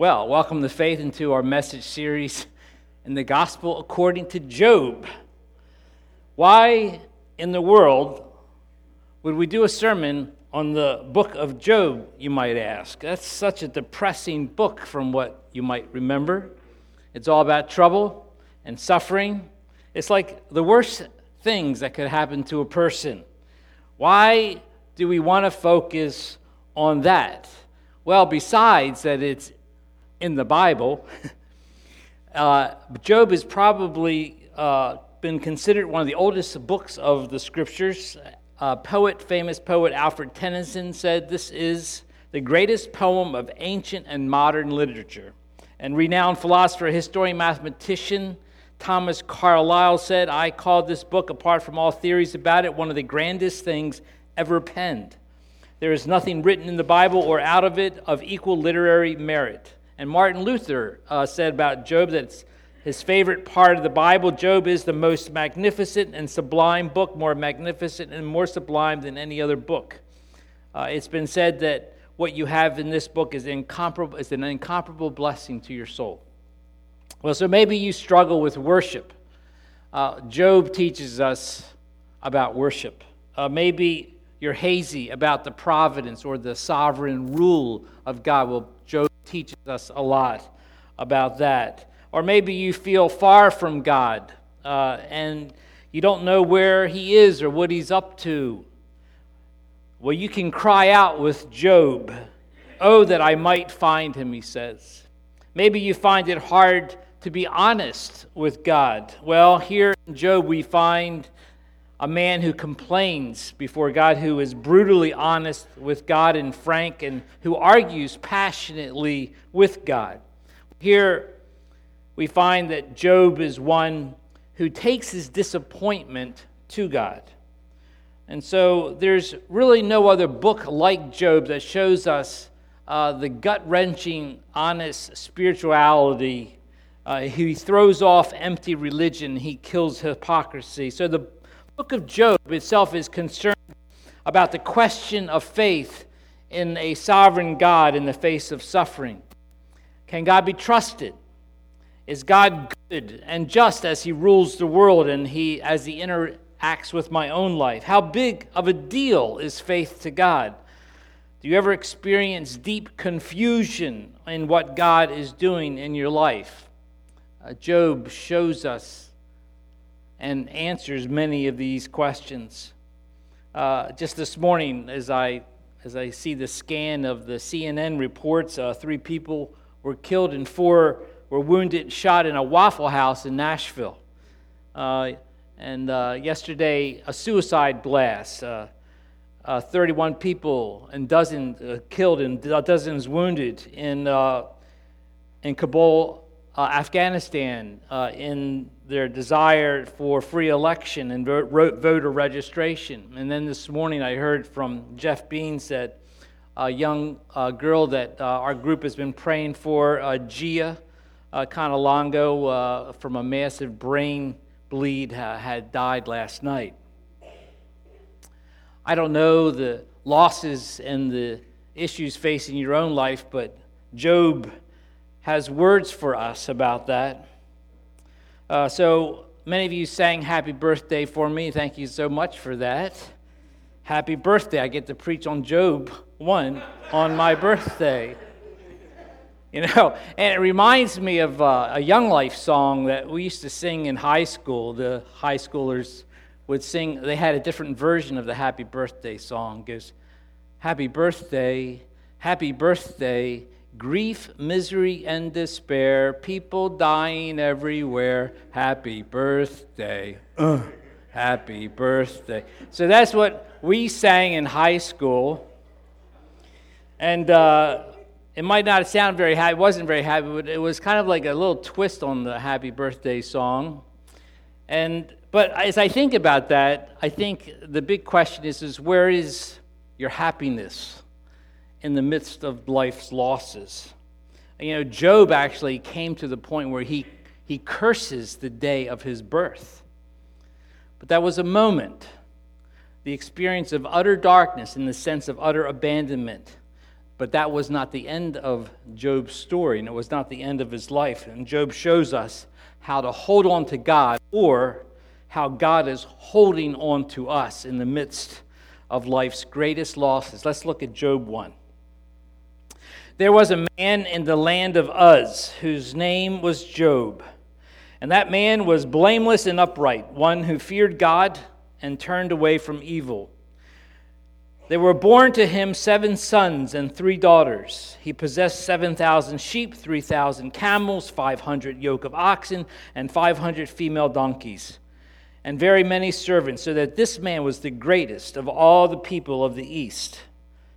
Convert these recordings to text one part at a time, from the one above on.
Well, welcome to Faith into our message series in the Gospel according to Job. Why in the world would we do a sermon on the book of Job, you might ask? That's such a depressing book from what you might remember. It's all about trouble and suffering. It's like the worst things that could happen to a person. Why do we want to focus on that? Well, besides that it's in the Bible. Uh, Job has probably uh, been considered one of the oldest books of the scriptures. Uh, poet, famous poet Alfred Tennyson said this is the greatest poem of ancient and modern literature. And renowned philosopher, historian, mathematician Thomas Carlyle said, I call this book, apart from all theories about it, one of the grandest things ever penned. There is nothing written in the Bible or out of it of equal literary merit. And Martin Luther uh, said about Job that it's his favorite part of the Bible. Job is the most magnificent and sublime book, more magnificent and more sublime than any other book. Uh, it's been said that what you have in this book is, incomparable, is an incomparable blessing to your soul. Well, so maybe you struggle with worship. Uh, Job teaches us about worship. Uh, maybe you're hazy about the providence or the sovereign rule of God. Well, teaches us a lot about that. Or maybe you feel far from God uh, and you don't know where He is or what He's up to. Well, you can cry out with Job, Oh, that I might find Him, he says. Maybe you find it hard to be honest with God. Well, here in Job, we find a man who complains before God, who is brutally honest with God and frank, and who argues passionately with God. Here we find that Job is one who takes his disappointment to God. And so there's really no other book like Job that shows us uh, the gut wrenching, honest spirituality. Uh, he throws off empty religion, he kills hypocrisy. So the book of Job itself is concerned about the question of faith in a sovereign God in the face of suffering. Can God be trusted? Is God good and just as he rules the world and he as he interacts with my own life? How big of a deal is faith to God? Do you ever experience deep confusion in what God is doing in your life? Uh, Job shows us and answers many of these questions. Uh, just this morning, as I as I see the scan of the CNN reports, uh, three people were killed and four were wounded, and shot in a Waffle House in Nashville. Uh, and uh, yesterday, a suicide blast. Uh, uh, 31 people and dozens killed and dozens wounded in in Kabul, Afghanistan, in their desire for free election and voter registration. And then this morning I heard from Jeff Beans that a young uh, girl that uh, our group has been praying for, uh, Gia uh, Conalongo, uh, from a massive brain bleed, had died last night. I don't know the losses and the issues facing your own life, but Job has words for us about that. Uh, so many of you sang happy birthday for me. Thank you so much for that. Happy birthday. I get to preach on Job 1 on my birthday. You know, and it reminds me of uh, a Young Life song that we used to sing in high school. The high schoolers would sing, they had a different version of the happy birthday song. It goes, Happy birthday, happy birthday, grief, misery, and despair, people dying everywhere. Happy birthday. Uh, happy birthday. So that's what we sang in high school. And uh, it might not sound very happy, it wasn't very happy, but it was kind of like a little twist on the happy birthday song. And but as I think about that, I think the big question is, is where is your happiness? In the midst of life's losses. You know, Job actually came to the point where he, he curses the day of his birth. But that was a moment, the experience of utter darkness in the sense of utter abandonment. But that was not the end of Job's story, and it was not the end of his life. And Job shows us how to hold on to God or how God is holding on to us in the midst of life's greatest losses. Let's look at Job 1. There was a man in the land of Uz whose name was Job. And that man was blameless and upright, one who feared God and turned away from evil. There were born to him seven sons and three daughters. He possessed 7,000 sheep, 3,000 camels, 500 yoke of oxen, and 500 female donkeys, and very many servants, so that this man was the greatest of all the people of the East.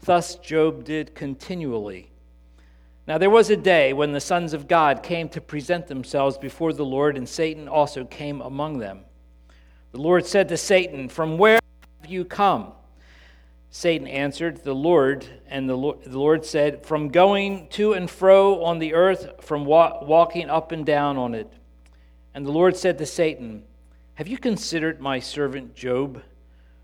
Thus Job did continually. Now there was a day when the sons of God came to present themselves before the Lord, and Satan also came among them. The Lord said to Satan, From where have you come? Satan answered, The Lord, and the Lord, the Lord said, From going to and fro on the earth, from wa- walking up and down on it. And the Lord said to Satan, Have you considered my servant Job?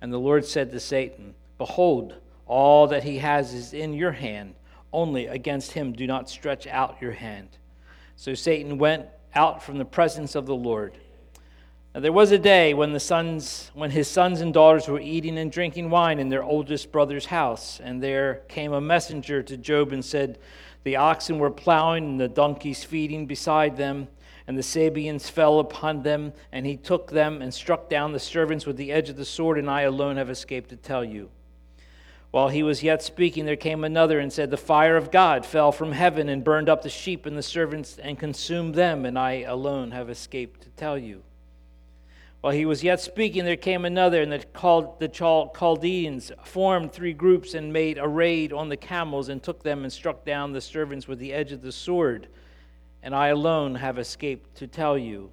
And the Lord said to Satan, Behold, all that he has is in your hand. Only against him do not stretch out your hand. So Satan went out from the presence of the Lord. Now there was a day when the sons when his sons and daughters were eating and drinking wine in their oldest brother's house, and there came a messenger to Job and said, The oxen were plowing and the donkeys feeding beside them and the Sabeans fell upon them, and he took them and struck down the servants with the edge of the sword, and I alone have escaped to tell you. While he was yet speaking, there came another and said, The fire of God fell from heaven and burned up the sheep and the servants and consumed them, and I alone have escaped to tell you. While he was yet speaking, there came another, and the, the Chaldeans formed three groups and made a raid on the camels and took them and struck down the servants with the edge of the sword and I alone have escaped to tell you.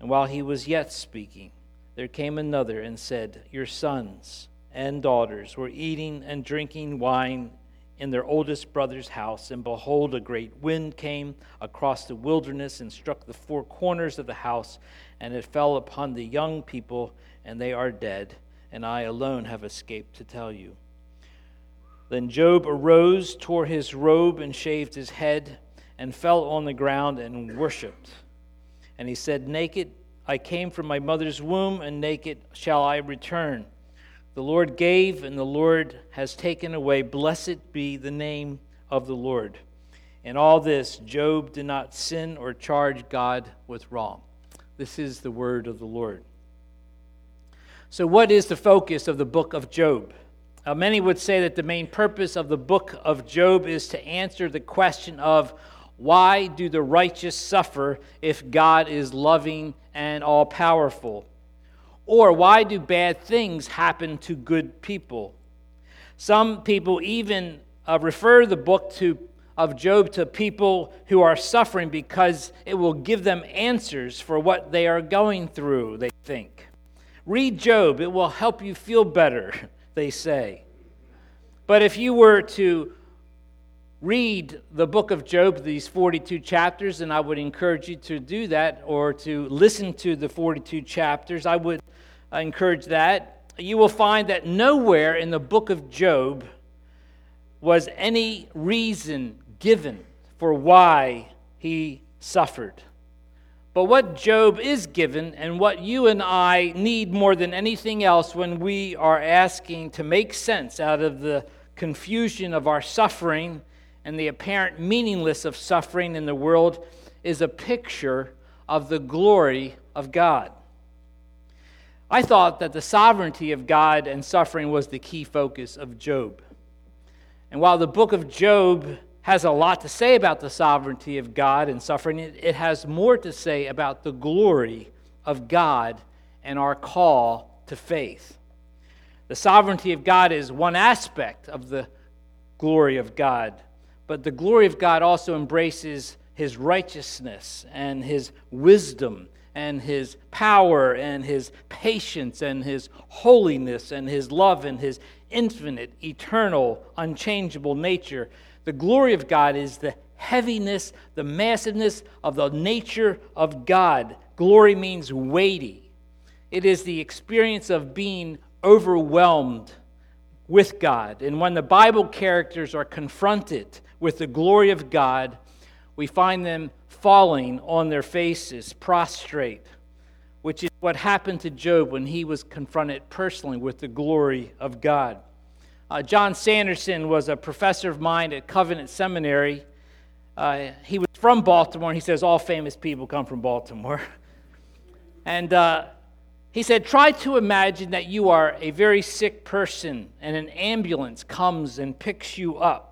And while he was yet speaking, there came another and said, Your sons and daughters were eating and drinking wine in their oldest brother's house, and behold, a great wind came across the wilderness and struck the four corners of the house, and it fell upon the young people, and they are dead, and I alone have escaped to tell you. Then Job arose, tore his robe, and shaved his head and fell on the ground and worshiped. And he said, Naked I came from my mother's womb, and naked shall I return. The Lord gave, and the Lord has taken away. Blessed be the name of the Lord. In all this, Job did not sin or charge God with wrong. This is the word of the Lord. So, what is the focus of the book of Job? Many would say that the main purpose of the book of Job is to answer the question of why do the righteous suffer if God is loving and all powerful? Or why do bad things happen to good people? Some people even uh, refer the book to, of Job to people who are suffering because it will give them answers for what they are going through, they think. Read Job, it will help you feel better, they say. But if you were to read the book of Job, these 42 chapters, and I would encourage you to do that or to listen to the 42 chapters. I would uh, encourage that. You will find that nowhere in the book of Job was any reason given for why he suffered. But what Job is given, and what you and I need more than anything else when we are asking to make sense out of the confusion of our suffering and the apparent meaningless of suffering in the world is a picture of the glory of God. I thought that the sovereignty of God and suffering was the key focus of Job. And while the book of Job has a lot to say about the sovereignty of God and suffering, it has more to say about the glory of God and our call to faith. The sovereignty of God is one aspect of the glory of God, but the glory of God also embraces his righteousness and his wisdom and his power and his patience and his holiness and his love and his infinite, eternal, unchangeable nature. The glory of God is the heaviness, the massiveness of the nature of God. Glory means weighty, it is the experience of being overwhelmed with God. And when the Bible characters are confronted with the glory of God, we find them falling on their faces, prostrate, which is what happened to Job when he was confronted personally with the glory of God. Uh, John Sanderson was a professor of mine at Covenant Seminary. Uh, he was from Baltimore, and he says all famous people come from Baltimore. And uh, he said, Try to imagine that you are a very sick person and an ambulance comes and picks you up.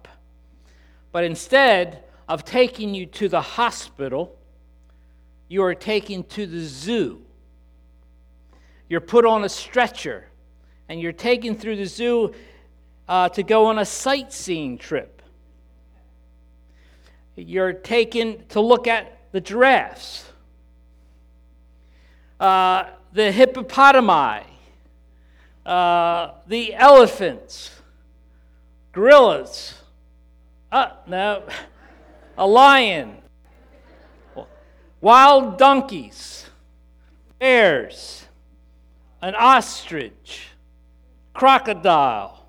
But instead, of taking you to the hospital, you are taken to the zoo. You're put on a stretcher and you're taken through the zoo uh, to go on a sightseeing trip. You're taken to look at the giraffes, uh, the hippopotami, uh, the elephants, gorillas. Uh, no a lion, wild donkeys, bears, an ostrich, crocodile.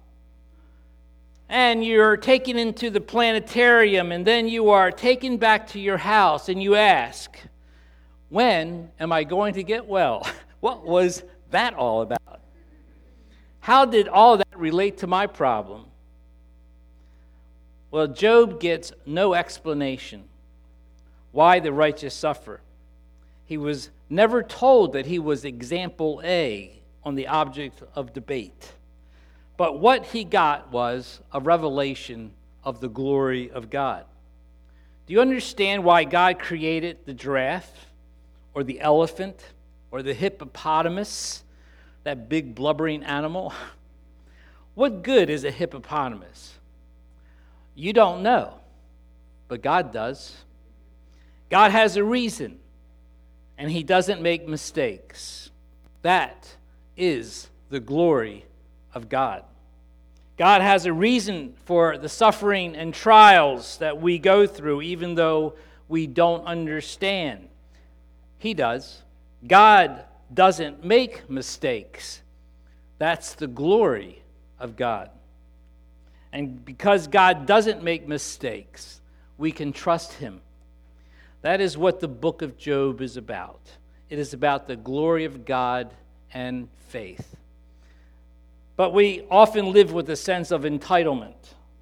And you're taken into the planetarium, and then you are taken back to your house, and you ask, When am I going to get well? What was that all about? How did all that relate to my problem? Well, Job gets no explanation why the righteous suffer. He was never told that he was example A on the object of debate. But what he got was a revelation of the glory of God. Do you understand why God created the giraffe or the elephant or the hippopotamus, that big blubbering animal? What good is a hippopotamus? You don't know, but God does. God has a reason, and He doesn't make mistakes. That is the glory of God. God has a reason for the suffering and trials that we go through, even though we don't understand. He does. God doesn't make mistakes. That's the glory of God. And because God doesn't make mistakes, we can trust Him. That is what the book of Job is about. It is about the glory of God and faith. But we often live with a sense of entitlement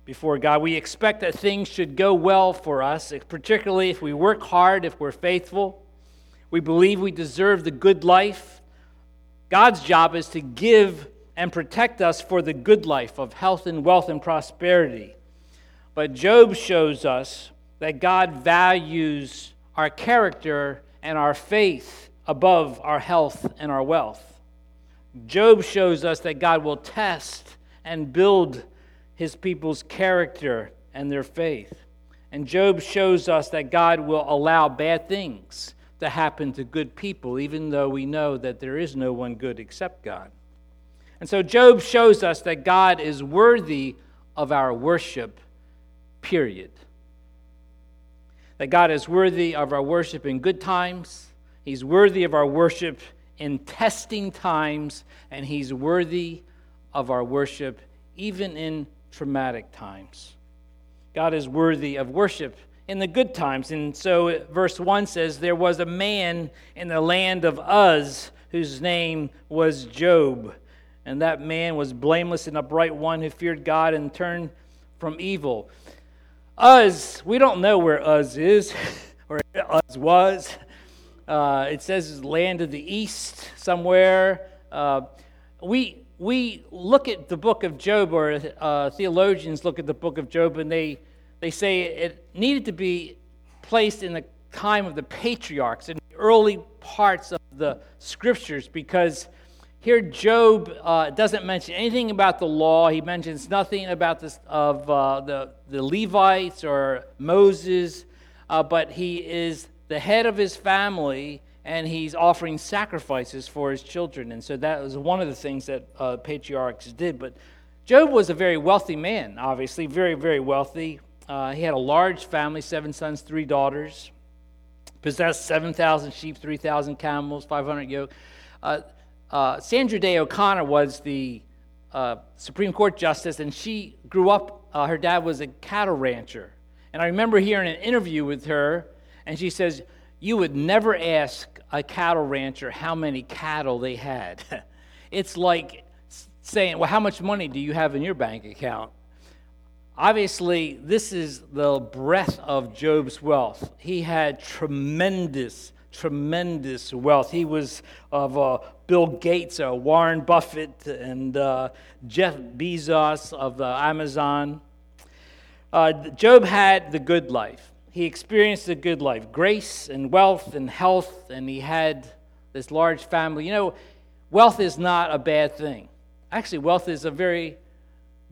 before God. We expect that things should go well for us, particularly if we work hard, if we're faithful. We believe we deserve the good life. God's job is to give and protect us for the good life of health and wealth and prosperity. But Job shows us that God values our character and our faith above our health and our wealth. Job shows us that God will test and build his people's character and their faith. And Job shows us that God will allow bad things to happen to good people, even though we know that there is no one good except God. And so Job shows us that God is worthy of our worship, period. That God is worthy of our worship in good times, He's worthy of our worship in testing times, and He's worthy of our worship even in traumatic times. God is worthy of worship in the good times. And so verse 1 says, There was a man in the land of Uz whose name was Job. And that man was blameless and upright, one who feared God and turned from evil. Uz, we don't know where Uz is or Uz was. Uh, it says land of the east somewhere. Uh, we, we look at the book of Job, or uh, theologians look at the book of Job, and they, they say it needed to be placed in the time of the patriarchs, in the early parts of the scriptures, because here, Job uh, doesn't mention anything about the law. He mentions nothing about this of uh, the, the Levites or Moses, uh, but he is the head of his family and he's offering sacrifices for his children. And so that was one of the things that uh, patriarchs did. But Job was a very wealthy man, obviously, very, very wealthy. Uh, he had a large family seven sons, three daughters, possessed 7,000 sheep, 3,000 camels, 500 yoke. Uh, Sandra Day O'Connor was the uh, Supreme Court justice, and she grew up, uh, her dad was a cattle rancher. And I remember hearing an interview with her, and she says, You would never ask a cattle rancher how many cattle they had. it's like saying, Well, how much money do you have in your bank account? Obviously, this is the breadth of Job's wealth. He had tremendous tremendous wealth. He was of uh, Bill Gates, uh, Warren Buffett, and uh, Jeff Bezos of Amazon. Uh, Job had the good life. He experienced the good life grace and wealth and health, and he had this large family. You know, wealth is not a bad thing. Actually, wealth is a very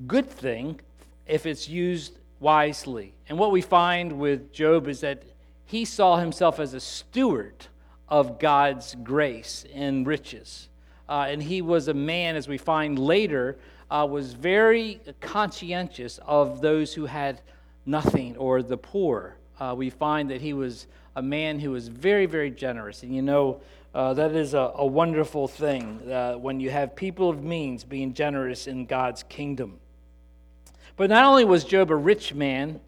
good thing if it's used wisely. And what we find with Job is that he saw himself as a steward of God's grace and riches. Uh, and he was a man, as we find later, uh, was very conscientious of those who had nothing or the poor. Uh, we find that he was a man who was very, very generous. And you know, uh, that is a, a wonderful thing uh, when you have people of means being generous in God's kingdom. But not only was Job a rich man,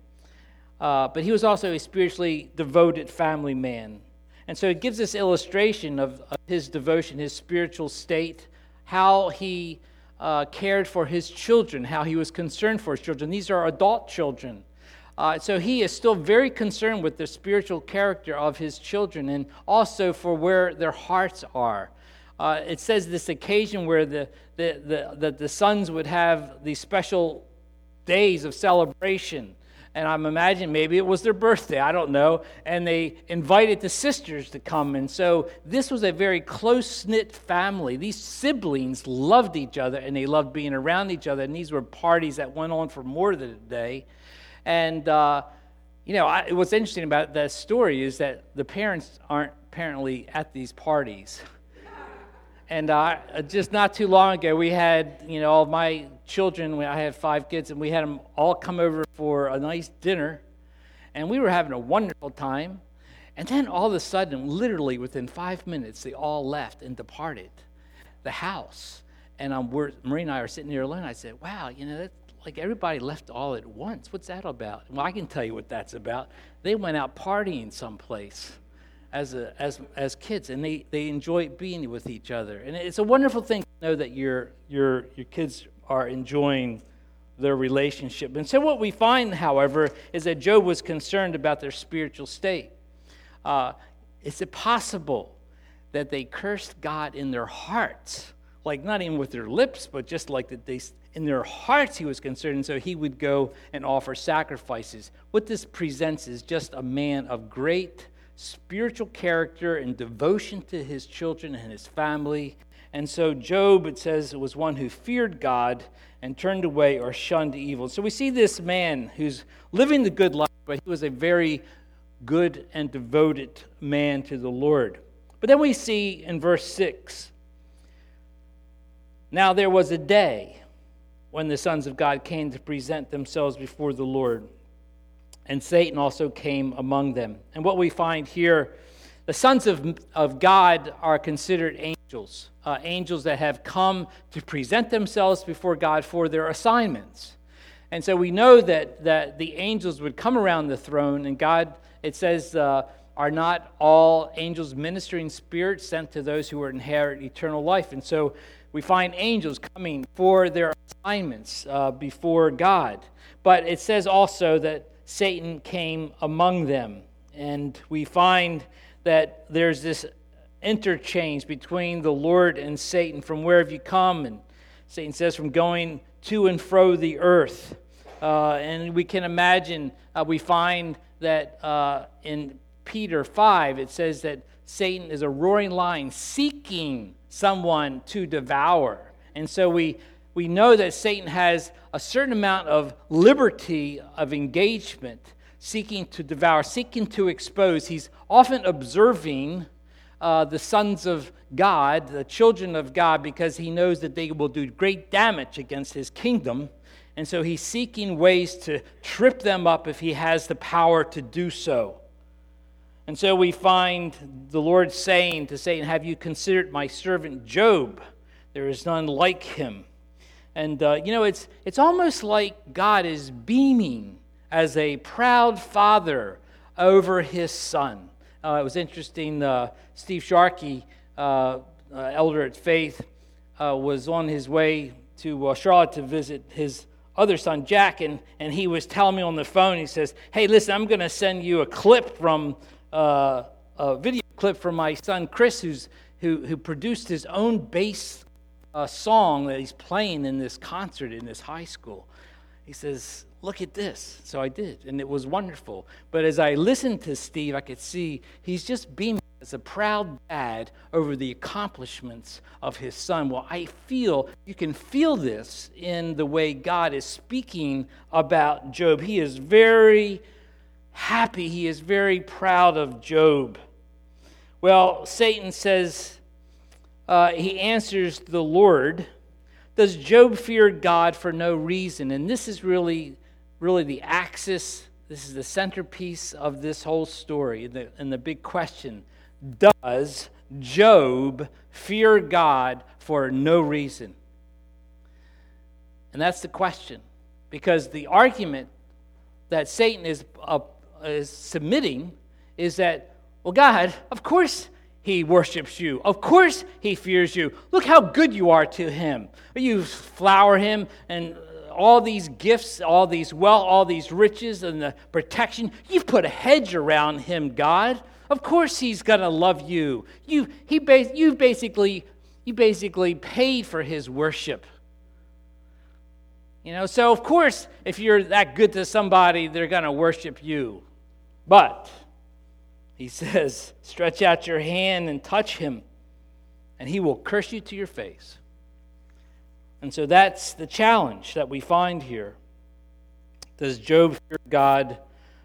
uh, but he was also a spiritually devoted family man. And so it gives this illustration of, of his devotion, his spiritual state, how he uh, cared for his children, how he was concerned for his children. These are adult children. Uh, so he is still very concerned with the spiritual character of his children and also for where their hearts are. Uh, it says this occasion where the, the, the, the, the sons would have these special days of celebration and I'm imagining maybe it was their birthday, I don't know, and they invited the sisters to come. And so this was a very close knit family. These siblings loved each other and they loved being around each other. And these were parties that went on for more than a day. And, uh, you know, I, what's interesting about that story is that the parents aren't apparently at these parties. And uh, just not too long ago, we had, you know, all my children, I have five kids, and we had them all come over for a nice dinner. And we were having a wonderful time. And then all of a sudden, literally within five minutes, they all left and departed the house. And um, Marie and I are sitting here alone. I said, wow, you know, that's like everybody left all at once. What's that about? Well, I can tell you what that's about. They went out partying someplace as, a, as, as kids, and they, they enjoy being with each other. And it's a wonderful thing to know that your, your, your kids are enjoying their relationship. And so, what we find, however, is that Job was concerned about their spiritual state. Uh, is it possible that they cursed God in their hearts? Like, not even with their lips, but just like that they, in their hearts, he was concerned. And so, he would go and offer sacrifices. What this presents is just a man of great spiritual character and devotion to his children and his family. And so Job, it says, was one who feared God and turned away or shunned evil. So we see this man who's living the good life, but he was a very good and devoted man to the Lord. But then we see in verse 6 Now there was a day when the sons of God came to present themselves before the Lord and Satan also came among them. And what we find here, the sons of, of God are considered angels, uh, angels that have come to present themselves before God for their assignments. And so we know that, that the angels would come around the throne, and God, it says, uh, are not all angels ministering spirits sent to those who inherit eternal life. And so we find angels coming for their assignments uh, before God. But it says also that Satan came among them. And we find that there's this interchange between the Lord and Satan. From where have you come? And Satan says, from going to and fro the earth. Uh, and we can imagine, uh, we find that uh, in Peter 5, it says that Satan is a roaring lion seeking someone to devour. And so we, we know that Satan has a certain amount of liberty of engagement, seeking to devour, seeking to expose. He's often observing uh, the sons of God, the children of God, because he knows that they will do great damage against his kingdom. And so he's seeking ways to trip them up if he has the power to do so. And so we find the Lord saying to Satan, Have you considered my servant Job? There is none like him. And, uh, you know, it's, it's almost like God is beaming as a proud father over his son. Uh, it was interesting. Uh, Steve Sharkey, uh, uh, elder at Faith, uh, was on his way to Charlotte to visit his other son, Jack, and, and he was telling me on the phone, he says, Hey, listen, I'm going to send you a clip from a video clip from my son Chris, who's, who, who produced his own bass uh, song that he's playing in this concert in this high school. He says, Look at this. So I did, and it was wonderful. But as I listened to Steve, I could see he's just beaming as a proud dad over the accomplishments of his son. Well, I feel, you can feel this in the way God is speaking about Job. He is very happy, he is very proud of Job. Well, Satan says, uh, he answers the Lord. Does Job fear God for no reason? And this is really, really the axis, this is the centerpiece of this whole story and the, and the big question Does Job fear God for no reason? And that's the question. Because the argument that Satan is uh, is submitting is that, well, God, of course he worships you. Of course he fears you. Look how good you are to him. You flower him and all these gifts, all these wealth, all these riches and the protection. You've put a hedge around him, God. Of course he's going to love you. You, he you, basically, you basically paid for his worship. You know, so of course, if you're that good to somebody, they're going to worship you. But he says, stretch out your hand and touch him, and he will curse you to your face. And so that's the challenge that we find here. Does Job fear God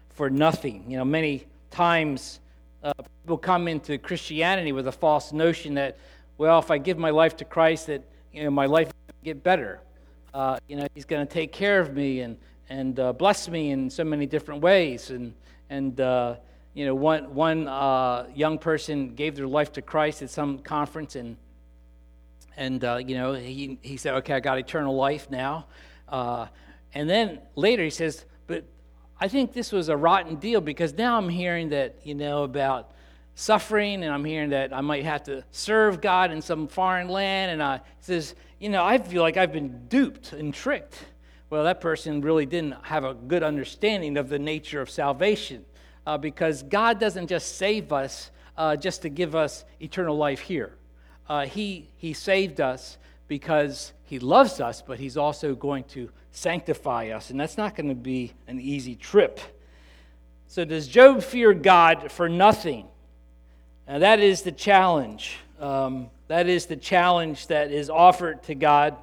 for nothing? You know, many times uh, people come into Christianity with a false notion that, well, if I give my life to Christ, that you know my life will get better. Uh, you know, He's going to take care of me and and uh, bless me in so many different ways. And and, uh, you know, one, one uh, young person gave their life to Christ at some conference, and, and uh, you know, he, he said, okay, I got eternal life now. Uh, and then later he says, but I think this was a rotten deal because now I'm hearing that, you know, about suffering, and I'm hearing that I might have to serve God in some foreign land. And I says, you know, I feel like I've been duped and tricked well, that person really didn't have a good understanding of the nature of salvation uh, because God doesn't just save us uh, just to give us eternal life here. Uh, he, he saved us because He loves us, but He's also going to sanctify us, and that's not going to be an easy trip. So, does Job fear God for nothing? Now, that is the challenge. Um, that is the challenge that is offered to God.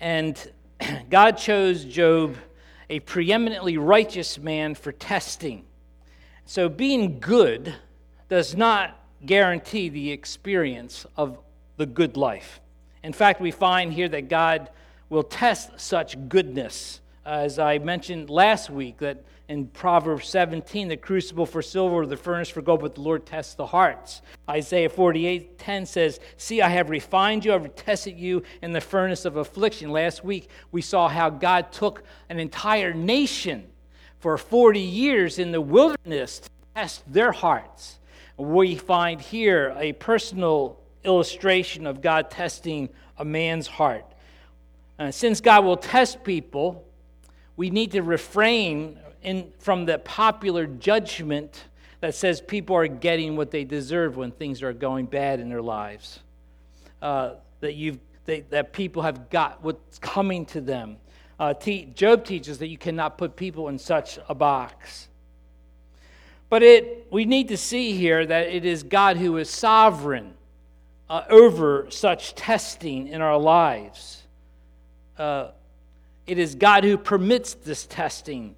And God chose Job, a preeminently righteous man, for testing. So, being good does not guarantee the experience of the good life. In fact, we find here that God will test such goodness. Uh, as I mentioned last week, that in Proverbs 17, the crucible for silver, the furnace for gold, but the Lord tests the hearts. Isaiah 48, 10 says, See, I have refined you, I have tested you in the furnace of affliction. Last week, we saw how God took an entire nation for 40 years in the wilderness to test their hearts. We find here a personal illustration of God testing a man's heart. Uh, since God will test people, we need to refrain in, from the popular judgment that says people are getting what they deserve when things are going bad in their lives. Uh, that, you've, they, that people have got what's coming to them. Uh, te- Job teaches that you cannot put people in such a box. But it, we need to see here that it is God who is sovereign uh, over such testing in our lives. Uh, it is God who permits this testing.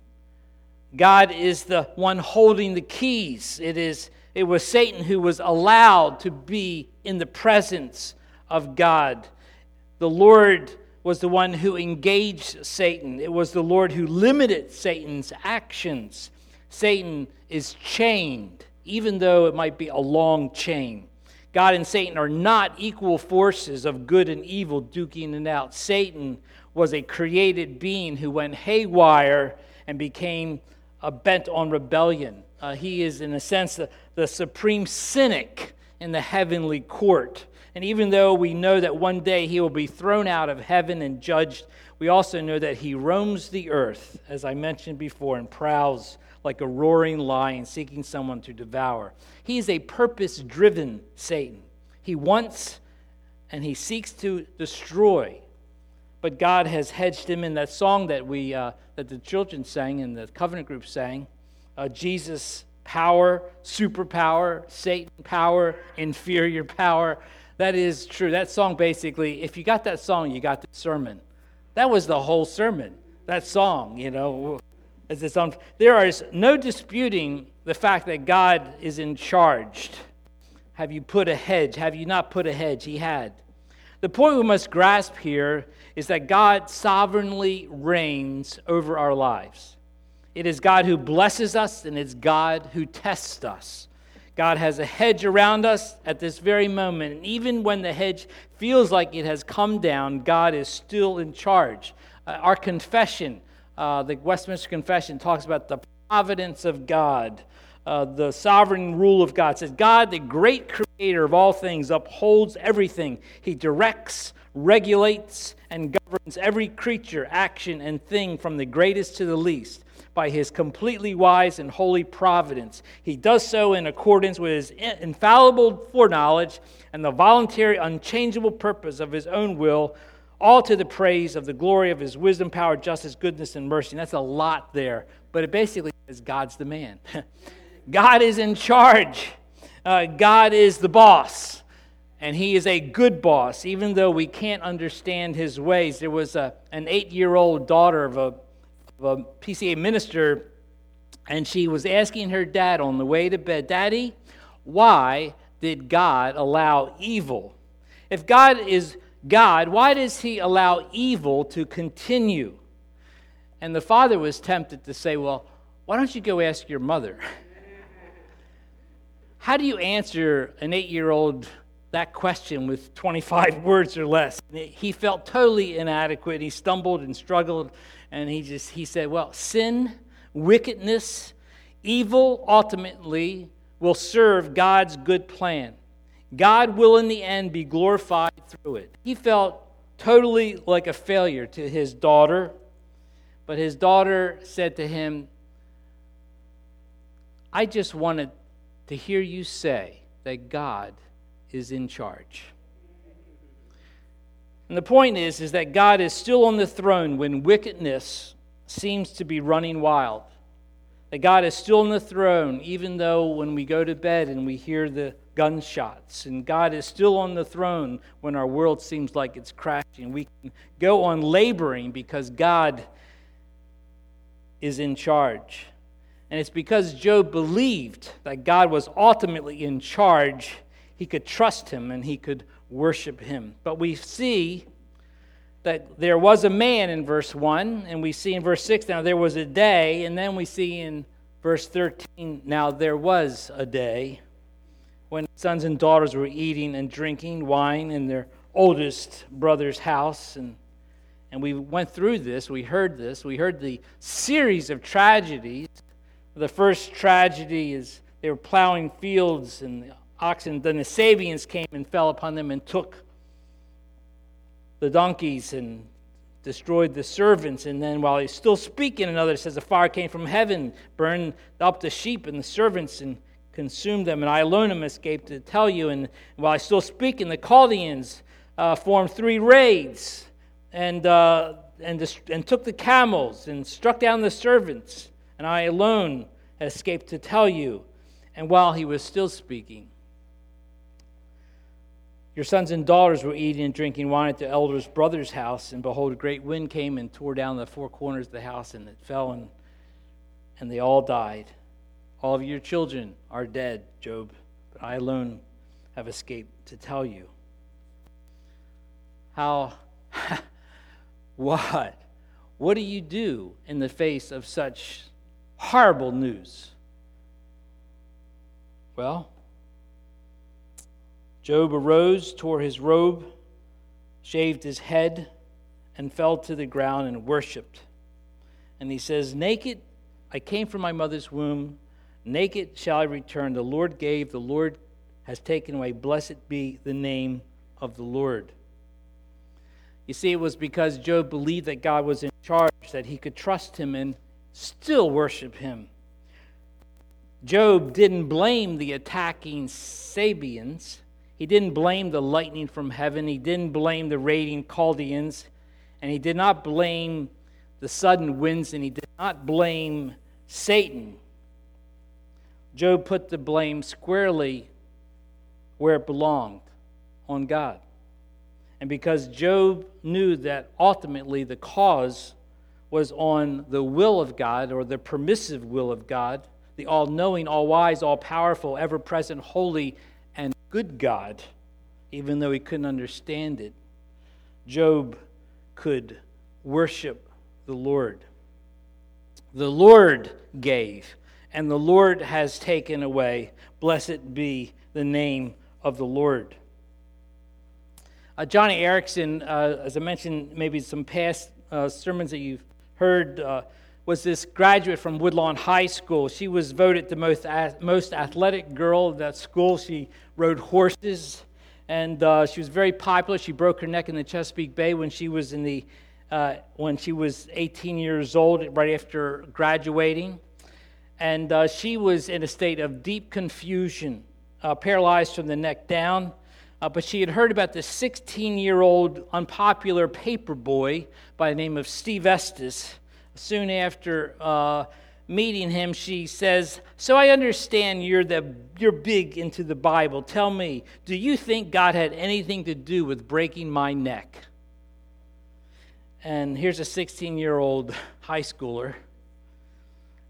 God is the one holding the keys. It, is, it was Satan who was allowed to be in the presence of God. The Lord was the one who engaged Satan, it was the Lord who limited Satan's actions. Satan is chained, even though it might be a long chain. God and Satan are not equal forces of good and evil duking it out. Satan was a created being who went haywire and became uh, bent on rebellion. Uh, he is, in a sense, the, the supreme cynic in the heavenly court. And even though we know that one day he will be thrown out of heaven and judged, we also know that he roams the earth, as I mentioned before, and prowls like a roaring lion seeking someone to devour. He is a purpose driven Satan. He wants and he seeks to destroy but God has hedged him in that song that we uh, that the children sang and the covenant group sang. Uh, Jesus power, superpower, Satan power, inferior power. That is true. That song basically, if you got that song, you got the sermon. That was the whole sermon. That song, you know, as its own. There is no disputing the fact that God is in charge. Have you put a hedge? Have you not put a hedge? He had. The point we must grasp here is that God sovereignly reigns over our lives. It is God who blesses us, and it's God who tests us. God has a hedge around us at this very moment. And even when the hedge feels like it has come down, God is still in charge. Uh, our confession, uh, the Westminster Confession, talks about the providence of God, uh, the sovereign rule of God. It says, God, the great creator of all things, upholds everything. He directs, regulates, and governs every creature, action, and thing from the greatest to the least by his completely wise and holy providence. He does so in accordance with his infallible foreknowledge and the voluntary, unchangeable purpose of his own will, all to the praise of the glory of his wisdom, power, justice, goodness, and mercy. And that's a lot there, but it basically says God's the man. God is in charge, uh, God is the boss and he is a good boss, even though we can't understand his ways. There was a, an eight year old daughter of a, of a PCA minister, and she was asking her dad on the way to bed, Daddy, why did God allow evil? If God is God, why does he allow evil to continue? And the father was tempted to say, Well, why don't you go ask your mother? How do you answer an eight year old that question with 25 words or less. He felt totally inadequate. He stumbled and struggled, and he just he said, "Well, sin, wickedness, evil ultimately will serve God's good plan. God will in the end be glorified through it." He felt totally like a failure to his daughter, but his daughter said to him, "I just wanted to hear you say that God is in charge. And the point is, is that God is still on the throne when wickedness seems to be running wild. That God is still on the throne, even though when we go to bed and we hear the gunshots. And God is still on the throne when our world seems like it's crashing. We can go on laboring because God is in charge. And it's because Job believed that God was ultimately in charge he could trust him and he could worship him. But we see that there was a man in verse 1, and we see in verse 6 now there was a day, and then we see in verse 13 now there was a day when sons and daughters were eating and drinking wine in their oldest brother's house. And, and we went through this, we heard this, we heard the series of tragedies. The first tragedy is they were plowing fields, and the oxen, then the Sabeans came and fell upon them and took the donkeys and destroyed the servants. And then while he's still speaking, another says, A fire came from heaven, burned up the sheep and the servants, and consumed them. And I alone am escaped to tell you. And while I still speaking, the Chaldeans uh, formed three raids and, uh, and, and took the camels and struck down the servants. And I alone escaped to tell you. And while he was still speaking, your sons and daughters were eating and drinking wine at the elder's brother's house, and behold, a great wind came and tore down the four corners of the house, and it fell, and, and they all died. All of your children are dead, Job, but I alone have escaped to tell you. How, what? What do you do in the face of such horrible news? Well, Job arose, tore his robe, shaved his head, and fell to the ground and worshiped. And he says, Naked I came from my mother's womb, naked shall I return. The Lord gave, the Lord has taken away. Blessed be the name of the Lord. You see, it was because Job believed that God was in charge that he could trust him and still worship him. Job didn't blame the attacking Sabeans. He didn't blame the lightning from heaven. He didn't blame the raiding Chaldeans. And he did not blame the sudden winds. And he did not blame Satan. Job put the blame squarely where it belonged on God. And because Job knew that ultimately the cause was on the will of God or the permissive will of God, the all knowing, all wise, all powerful, ever present, holy, and good God, even though he couldn't understand it. Job could worship the Lord. The Lord gave, and the Lord has taken away. Blessed be the name of the Lord. Uh, Joni Eareckson, uh, as I mentioned, maybe some past uh, sermons that you've heard, uh, was this graduate from Woodlawn High School. She was voted the most, most athletic girl at that school. She rode horses, and uh, she was very popular. She broke her neck in the Chesapeake Bay when she was in the uh, when she was 18 years old, right after graduating, and uh, she was in a state of deep confusion, uh, paralyzed from the neck down. Uh, but she had heard about this 16 year old unpopular paper boy by the name of Steve Estes soon after uh, meeting him, she says, So I understand you're, the, you're big into the Bible. Tell me, do you think God had anything to do with breaking my neck? And here's a 16 year old high schooler.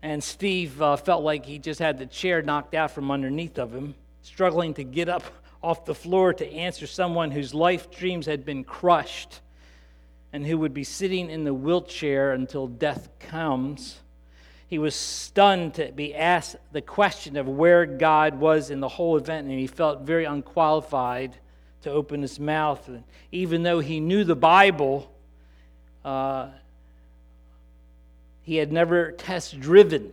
And Steve uh, felt like he just had the chair knocked out from underneath of him, struggling to get up off the floor to answer someone whose life dreams had been crushed and who would be sitting in the wheelchair until death comes. He was stunned to be asked the question of where God was in the whole event, and he felt very unqualified to open his mouth. And even though he knew the Bible, uh, he had never test driven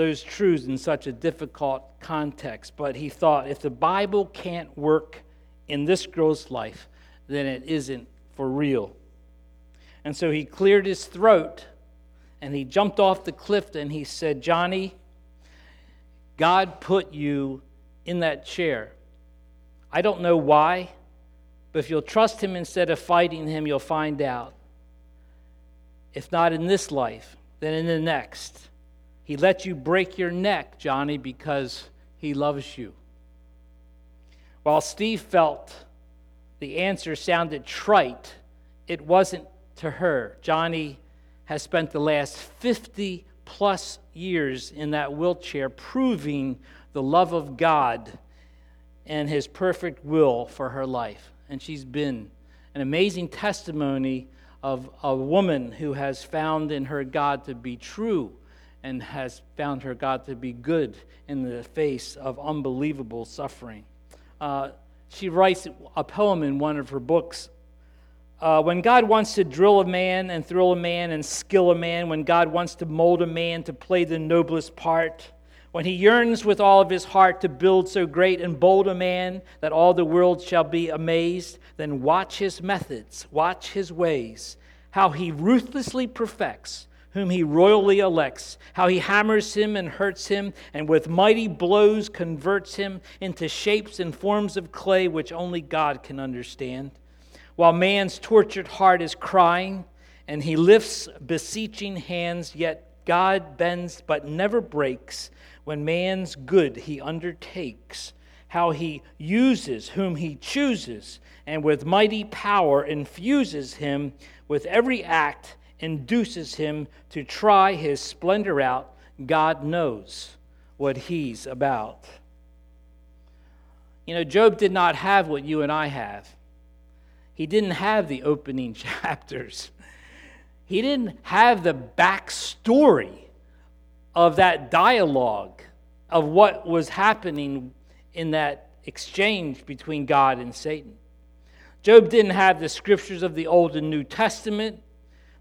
those truths in such a difficult context. But he thought if the Bible can't work in this girl's life, then it isn't for real. And so he cleared his throat and he jumped off the cliff and he said, Joni, God put you in that chair. I don't know why, but if you'll trust him instead of fighting him, you'll find out. If not in this life, then in the next. He let you break your neck, Joni, because he loves you. While Steve felt the answer sounded trite, it wasn't to her. Joni has spent the last 50 plus years in that wheelchair proving the love of God and his perfect will for her life. And she's been an amazing testimony of a woman who has found in her God to be true and has found her God to be good in the face of unbelievable suffering. Uh, she writes a poem in one of her books uh, when God wants to drill a man and thrill a man and skill a man, when God wants to mold a man to play the noblest part, when he yearns with all of his heart to build so great and bold a man that all the world shall be amazed, then watch his methods, watch his ways, how he ruthlessly perfects whom he royally elects, how he hammers him and hurts him, and with mighty blows converts him into shapes and forms of clay which only God can understand. While man's tortured heart is crying, and he lifts beseeching hands, yet God bends but never breaks. When man's good he undertakes, how he uses whom he chooses, and with mighty power infuses him with every act induces him to try his splendor out, God knows what he's about. You know, Job did not have what you and I have. He didn't have the opening chapters. He didn't have the backstory of that dialogue of what was happening in that exchange between God and Satan. Job didn't have the scriptures of the Old and New Testament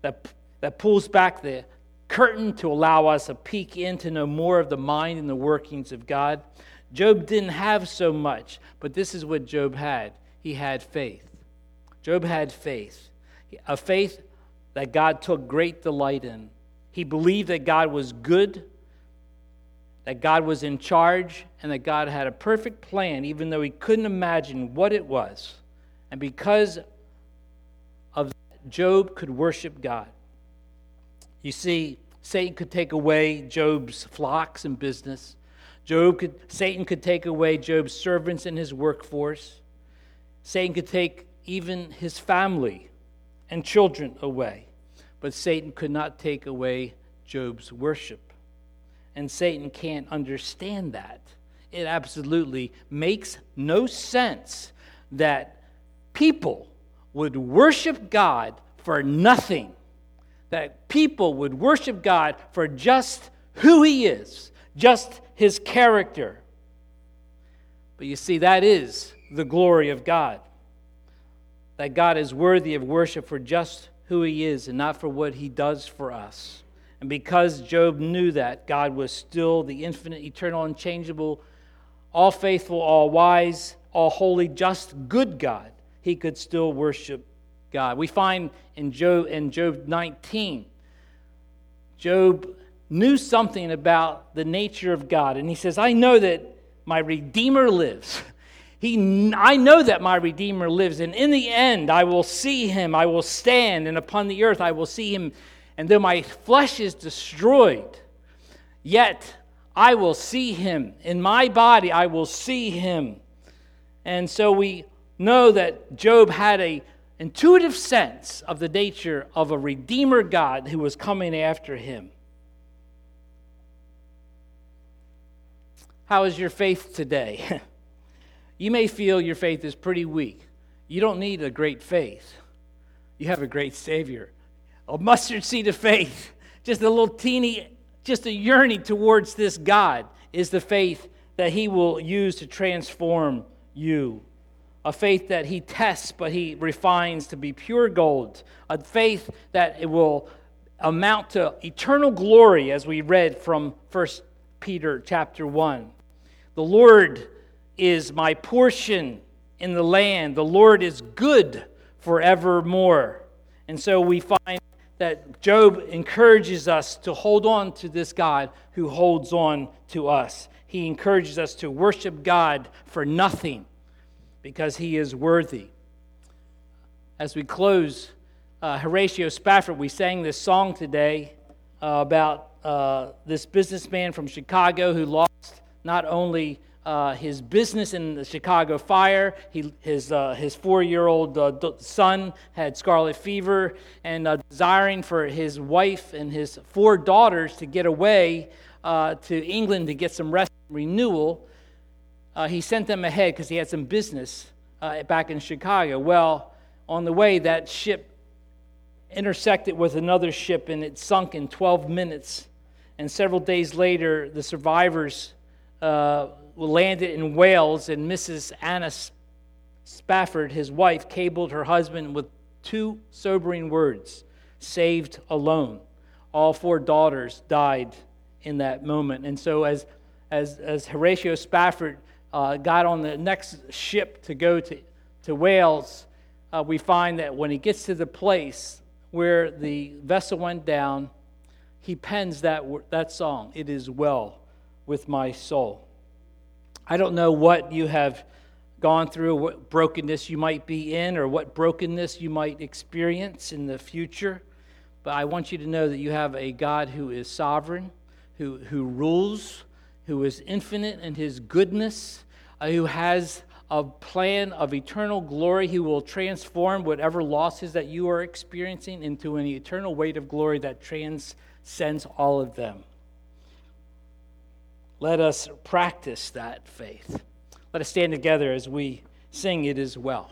that, that pulls back the curtain to allow us a peek in to know more of the mind and the workings of God. Job didn't have so much, but this is what Job had. He had faith. Job had faith, a faith that God took great delight in. He believed that God was good, that God was in charge, and that God had a perfect plan, even though he couldn't imagine what it was. And because Job could worship God. You see, Satan could take away Job's flocks and business. Job could, Satan could take away Job's servants and his workforce. Satan could take even his family and children away. But Satan could not take away Job's worship. And Satan can't understand that. It absolutely makes no sense that people would worship God for nothing, that people would worship God for just who He is, just His character. But you see, that is the glory of God. That God is worthy of worship for just who He is and not for what He does for us. And because Job knew that, God was still the infinite, eternal, unchangeable, all faithful, all wise, all holy, just, good God he could still worship God. We find in Job, in Job 19, Job knew something about the nature of God. And he says, I know that my Redeemer lives. He, I know that my Redeemer lives, and in the end I will see him. I will stand, and upon the earth I will see him. And though my flesh is destroyed, yet I will see him. In my body I will see him. And so we know that Job had a intuitive sense of the nature of a redeemer God who was coming after him. How is your faith today? you may feel your faith is pretty weak. You don't need a great faith. You have a great Savior. A mustard seed of faith, just a little teeny, just a yearning towards this God is the faith that He will use to transform you a faith that he tests but he refines to be pure gold, a faith that it will amount to eternal glory as we read from 1 Peter chapter 1. The Lord is my portion in the land. The Lord is good forevermore. And so we find that Job encourages us to hold on to this God who holds on to us. He encourages us to worship God for nothing because he is worthy. As we close, uh, Horatio Spafford, we sang this song today uh, about uh, this businessman from Chicago who lost not only uh, his business in the Chicago fire. He, his uh, his four year old uh, son had scarlet fever, and desiring for his wife and his four daughters to get away to England to get some rest and renewal, uh, he sent them ahead because he had some business uh, back in Chicago. Well, on the way, that ship intersected with another ship and it sunk in 12 minutes. And several days later, the survivors uh, landed in Wales, and Mrs. Anna Spafford, his wife, cabled her husband with two sobering words saved alone. All four daughters died in that moment. And so, as, as, as Horatio Spafford uh, got on the next ship to go to, to Wales, uh, we find that when he gets to the place where the vessel went down, he pens that, that song, It Is Well with My Soul. I don't know what you have gone through, what brokenness you might be in, or what brokenness you might experience in the future. But I want you to know that you have a God who is sovereign, who, who rules, who is infinite in his goodness, uh, who has a plan of eternal glory. He will transform whatever losses that you are experiencing into an eternal weight of glory that transcends all of them. Let us practice that faith. Let us stand together as we sing It Is Well.